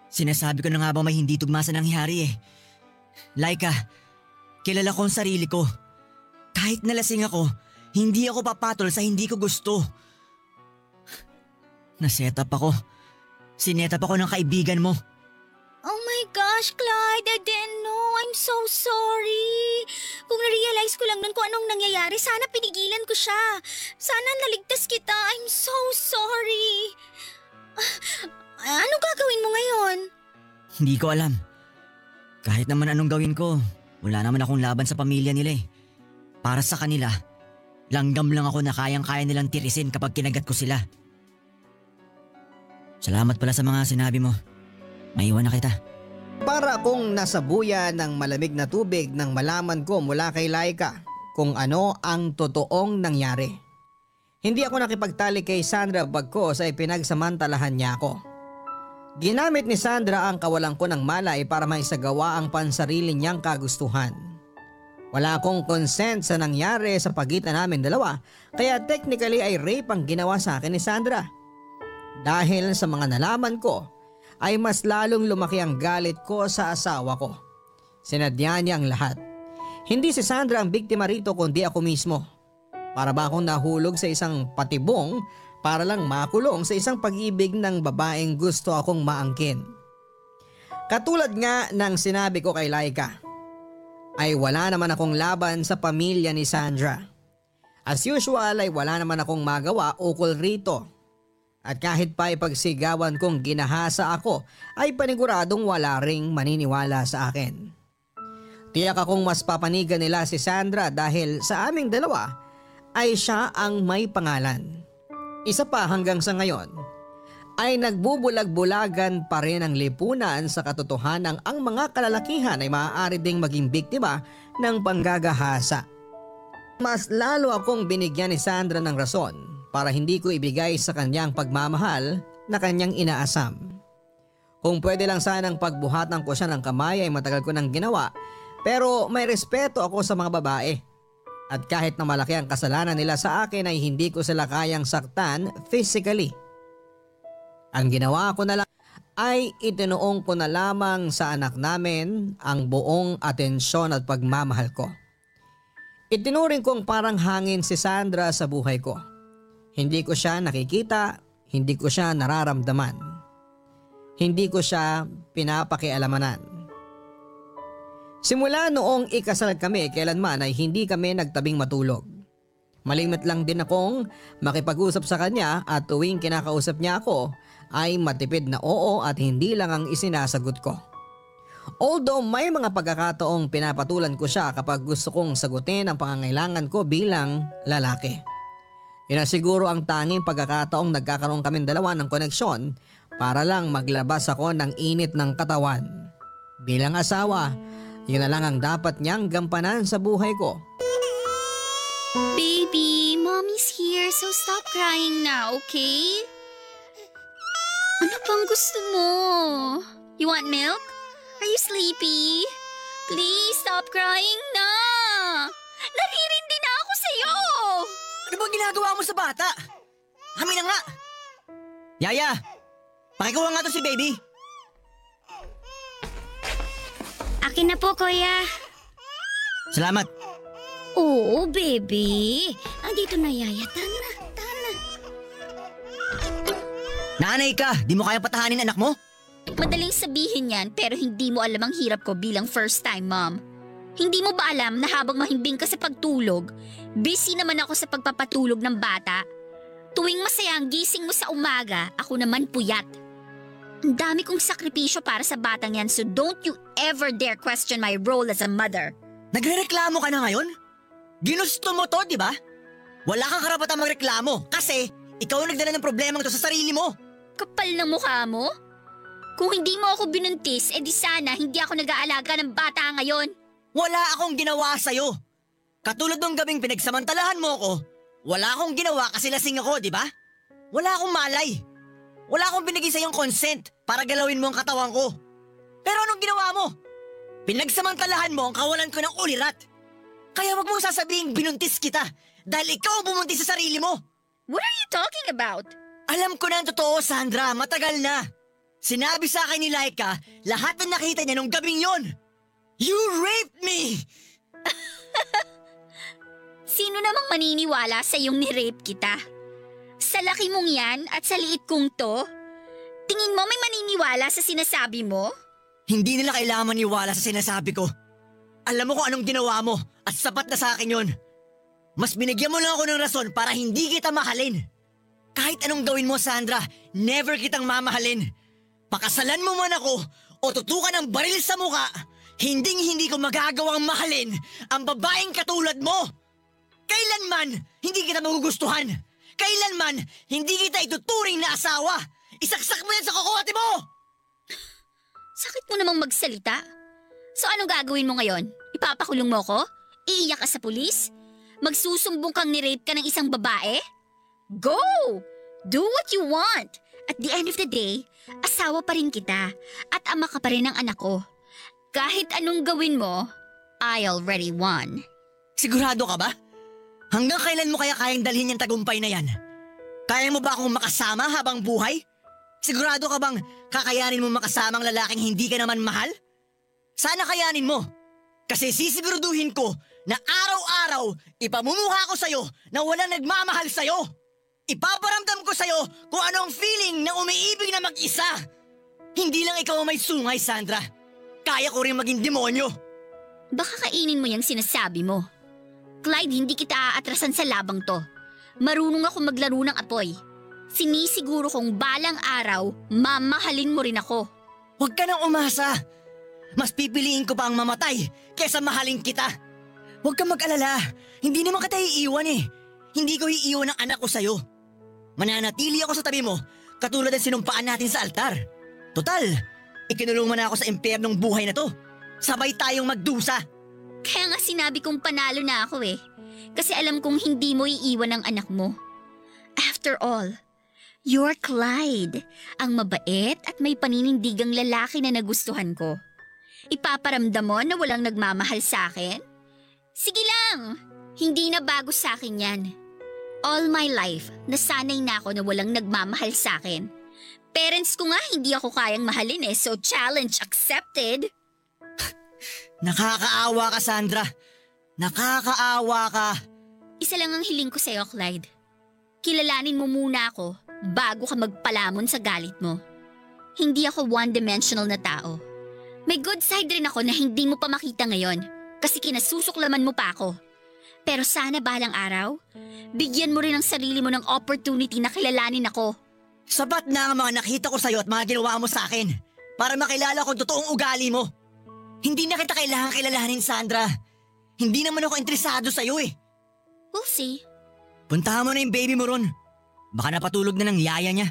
Sinasabi ko na nga ba may hindi tugma sa nangyari eh. Laika, kilala ko ang sarili ko. Kahit nalasing ako, hindi ako papatol sa hindi ko gusto. Naset up ako. Sinet up ako ng kaibigan mo. Oh my gosh, Clyde, I didn't know. I'm so sorry. Kung na-realize ko lang nun kung anong nangyayari, sana pinigilan ko siya. Sana naligtas kita. I'm so sorry. Ano gagawin mo ngayon? Hindi ko alam. Kahit naman anong gawin ko, wala naman akong laban sa pamilya nila eh. Para sa kanila, langgam lang ako na kayang-kaya nilang tirisin kapag kinagat ko sila. Salamat pala sa mga sinabi mo. Maiwan na kita. Para akong nasa buya ng malamig na tubig nang malaman ko mula kay Laika kung ano ang totoong nangyari. Hindi ako nakipagtali kay Sandra bagkos ay pinagsamantalahan niya ako. Ginamit ni Sandra ang kawalan ko ng malay para maisagawa ang pansarili niyang kagustuhan. Wala akong consent sa nangyari sa pagitan namin dalawa kaya technically ay rape ang ginawa sa akin ni Sandra. Dahil sa mga nalaman ko ay mas lalong lumaki ang galit ko sa asawa ko. Sinadya niya ang lahat. Hindi si Sandra ang biktima rito kundi ako mismo. Para ba akong nahulog sa isang patibong para lang makulong sa isang pag-ibig ng babaeng gusto akong maangkin. Katulad nga ng sinabi ko kay Laika, ay wala naman akong laban sa pamilya ni Sandra. As usual ay wala naman akong magawa ukol rito. At kahit pa ipagsigawan kong ginahasa ako ay paniguradong wala ring maniniwala sa akin. Tiyak akong mas papanigan nila si Sandra dahil sa aming dalawa ay siya ang may pangalan. Isa pa hanggang sa ngayon ay nagbubulag-bulagan pa rin ang lipunan sa katotohanan ang mga kalalakihan ay maaari ding maging biktima ng panggagahasa. Mas lalo akong binigyan ni Sandra ng rason para hindi ko ibigay sa kanyang pagmamahal na kanyang inaasam. Kung pwede lang sanang pagbuhatan ko siya ng kamay ay matagal ko nang ginawa pero may respeto ako sa mga babae. At kahit na malaki ang kasalanan nila sa akin ay hindi ko sila kayang saktan physically. Ang ginawa ko na lang ay itinuong ko na lamang sa anak namin ang buong atensyon at pagmamahal ko. Itinuring kong parang hangin si Sandra sa buhay ko. Hindi ko siya nakikita, hindi ko siya nararamdaman. Hindi ko siya pinapakialamanan. Simula noong ikasal kami kailanman ay hindi kami nagtabing matulog. Malimit lang din akong makipag-usap sa kanya at tuwing kinakausap niya ako ay matipid na oo at hindi lang ang isinasagot ko. Although may mga pagkakataong pinapatulan ko siya kapag gusto kong sagutin ang pangangailangan ko bilang lalaki. Yun na siguro ang tanging pagkakataong nagkakaroon kami dalawa ng koneksyon para lang maglabas ako ng init ng katawan. Bilang asawa, yun na lang ang dapat niyang gampanan sa buhay ko. Baby, mommy's here, so stop crying now, okay? Ano pang gusto mo? You want milk? Are you sleepy? Please stop crying na! Naririndi na ako sa'yo! Ano bang ginagawa mo sa bata? Kami na nga! Yaya! Pakikuha nga to si baby! Akin na po, kuya. Salamat! Oo, baby. Andito na, Yaya. Tana, tana. Nanay ka! Di mo kaya patahanin anak mo? Madaling sabihin yan pero hindi mo alam ang hirap ko bilang first time mom. Hindi mo ba alam na habang mahimbing ka sa pagtulog, busy naman ako sa pagpapatulog ng bata? Tuwing masaya ang gising mo sa umaga, ako naman puyat. Ang dami kong sakripisyo para sa batang yan so don't you ever dare question my role as a mother. Nagrereklamo ka na ngayon? Ginusto mo to, di ba? Wala kang karapatang magreklamo kasi ikaw ang nagdala ng problemang to sa sarili mo. Kapal ng mukha mo? Kung hindi mo ako binuntis, edi sana hindi ako nag-aalaga ng bata ngayon. Wala akong ginawa sa'yo. Katulad ng gabing pinagsamantalahan mo ko, wala akong ginawa kasi lasing ako, di ba? Wala akong malay. Wala akong binigay sa'yong consent para galawin mo ang katawan ko. Pero anong ginawa mo? Pinagsamantalahan mo ang kawalan ko ng ulirat. Kaya wag mong sasabihin binuntis kita dahil ikaw ang bumuntis sa sarili mo. What are you talking about? Alam ko na ang totoo, Sandra. Matagal na. Sinabi sa akin ni Laika lahat na nakita niya nung gabing yon. You raped me! (laughs) Sino namang maniniwala sa iyong ni-rape kita? Sa laki mong yan at sa liit kong to? Tingin mo may maniniwala sa sinasabi mo? Hindi nila kailangan maniwala sa sinasabi ko. Alam mo kung anong ginawa mo at sapat na sa akin yon. Mas binigyan mo lang ako ng rason para hindi kita mahalin. Kahit anong gawin mo, Sandra, never kitang mamahalin. Pakasalan mo man ako o tutukan ng baril sa muka, hinding hindi ko magagawang mahalin ang babaeng katulad mo. Kailanman hindi kita magugustuhan. Kailanman hindi kita ituturing na asawa. Isaksak mo yan sa kokote mo! Sakit mo namang magsalita. So anong gagawin mo ngayon? Ipapakulong mo ko? Iiyak ka sa pulis? Magsusumbong kang ni-rape ka ng isang babae? Go! Do what you want! At the end of the day, asawa pa rin kita at ama ka pa rin ng anak ko. Kahit anong gawin mo, I already won. Sigurado ka ba? Hanggang kailan mo kaya kayang dalhin yung tagumpay na yan? Kaya mo ba akong makasama habang buhay? Sigurado ka bang kakayanin mo makasama ang lalaking hindi ka naman mahal? Sana kayanin mo. Kasi sisiguraduhin ko na araw-araw ipamumuha ko sa'yo na walang nagmamahal sa'yo. Ipaparamdam ko sa'yo kung ano ang feeling na umiibig na mag-isa. Hindi lang ikaw ang may sungay, Sandra. Kaya ko rin maging demonyo. Baka kainin mo yung sinasabi mo. Clyde, hindi kita aatrasan sa labang to. Marunong ako maglaro ng apoy. Sinisiguro kong balang araw, mamahalin mo rin ako. Huwag ka nang umasa. Mas pipiliin ko pa ang mamatay kesa mahalin kita. Huwag kang mag-alala. Hindi naman kita iiwan eh. Hindi ko iiwan ang anak ko sa'yo. Mananatili ako sa tabi mo katulad ng sinumpaan natin sa altar. Total, ikinulong mo na ako sa impyernong buhay na to. Sabay tayong magdusa. Kaya nga sinabi kong panalo na ako eh. Kasi alam kong hindi mo iiwan ang anak mo. After all, you're Clyde, ang mabait at may paninindigang lalaki na nagustuhan ko. Ipaparamdam mo na walang nagmamahal sa akin? Sige lang, hindi na bago sa akin yan. All my life, nasanay na ako na walang nagmamahal sa akin. Parents ko nga hindi ako kayang mahalin eh, so challenge accepted. Nakakaawa ka, Sandra. Nakakaawa ka. Isa lang ang hiling ko sa'yo, Clyde. Kilalanin mo muna ako bago ka magpalamon sa galit mo. Hindi ako one-dimensional na tao. May good side rin ako na hindi mo pa makita ngayon kasi kinasusuklaman mo pa ako. Pero sana balang araw, bigyan mo rin ang sarili mo ng opportunity na kilalanin ako. Sapat na ang mga nakita ko sa'yo at mga ginawa mo sa akin para makilala ko ang totoong ugali mo. Hindi na kita kailangan kilalanin, Sandra. Hindi naman ako interesado sa'yo eh. We'll see. Puntahan mo na yung baby mo ron. Baka napatulog na ng yaya niya.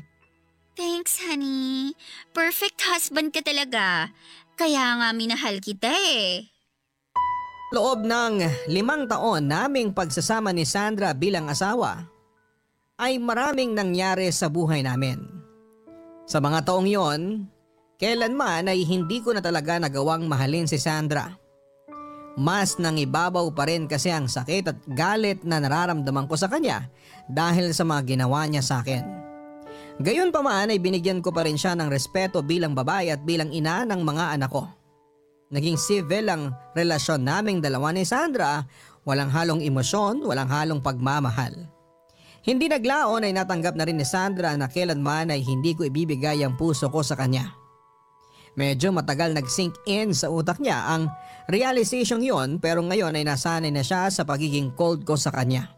Thanks, honey. Perfect husband ka talaga. Kaya nga minahal kita eh. Loob ng limang taon naming pagsasama ni Sandra bilang asawa, ay maraming nangyari sa buhay namin. Sa mga taong yon, kailanman ay hindi ko na talaga nagawang mahalin si Sandra. Mas nang ibabaw pa rin kasi ang sakit at galit na nararamdaman ko sa kanya dahil sa mga ginawa niya sa akin. Gayon pa man ay binigyan ko pa rin siya ng respeto bilang babae at bilang ina ng mga anak ko. Naging civil ang relasyon naming dalawa ni Sandra, walang halong emosyon, walang halong pagmamahal. Hindi naglaon ay natanggap na rin ni Sandra na kailanman ay hindi ko ibibigay ang puso ko sa kanya. Medyo matagal nag-sink in sa utak niya ang realization yon pero ngayon ay nasanay na siya sa pagiging cold ko sa kanya.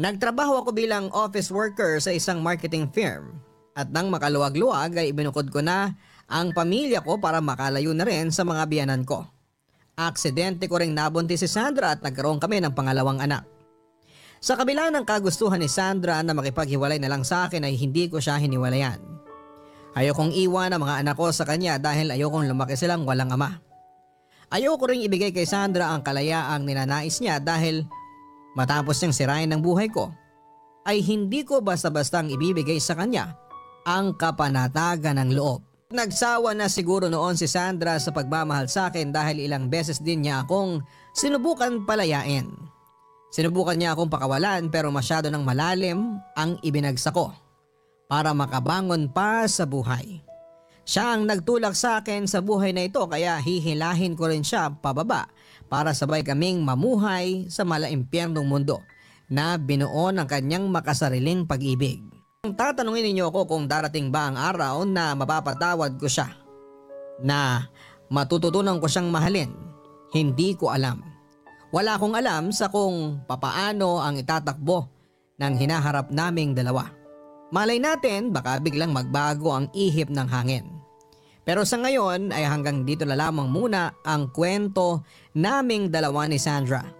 Nagtrabaho ako bilang office worker sa isang marketing firm at nang makaluwag-luwag ay ibinukod ko na ang pamilya ko para makalayo na rin sa mga biyanan ko. Aksidente ko ring nabuntis si Sandra at nagkaroon kami ng pangalawang anak. Sa kabila ng kagustuhan ni Sandra na makipaghiwalay na lang sa akin ay hindi ko siya hiniwalayan. Ayokong iwan ang mga anak ko sa kanya dahil ayokong lumaki silang walang ama. Ayoko ring ibigay kay Sandra ang kalayaang ninanais niya dahil matapos niyang sirain ng buhay ko, ay hindi ko basta-bastang ibibigay sa kanya ang kapanatagan ng loob. Nagsawa na siguro noon si Sandra sa pagmamahal sa akin dahil ilang beses din niya akong sinubukan palayain. Sinubukan niya akong pakawalan pero masyado ng malalim ang ibinagsak ko para makabangon pa sa buhay. Siya ang nagtulak sa akin sa buhay na ito kaya hihilahin ko rin siya pababa para sabay kaming mamuhay sa malaimpyernong mundo na binuo ng kanyang makasariling pag-ibig. Tatanungin ninyo ako kung darating ba ang araw na mapapatawad ko siya, na matututunan ko siyang mahalin, hindi ko alam. Wala akong alam sa kung papaano ang itatakbo ng hinaharap naming dalawa. Malay natin baka biglang magbago ang ihip ng hangin. Pero sa ngayon ay hanggang dito na lamang muna ang kwento naming dalawa ni Sandra.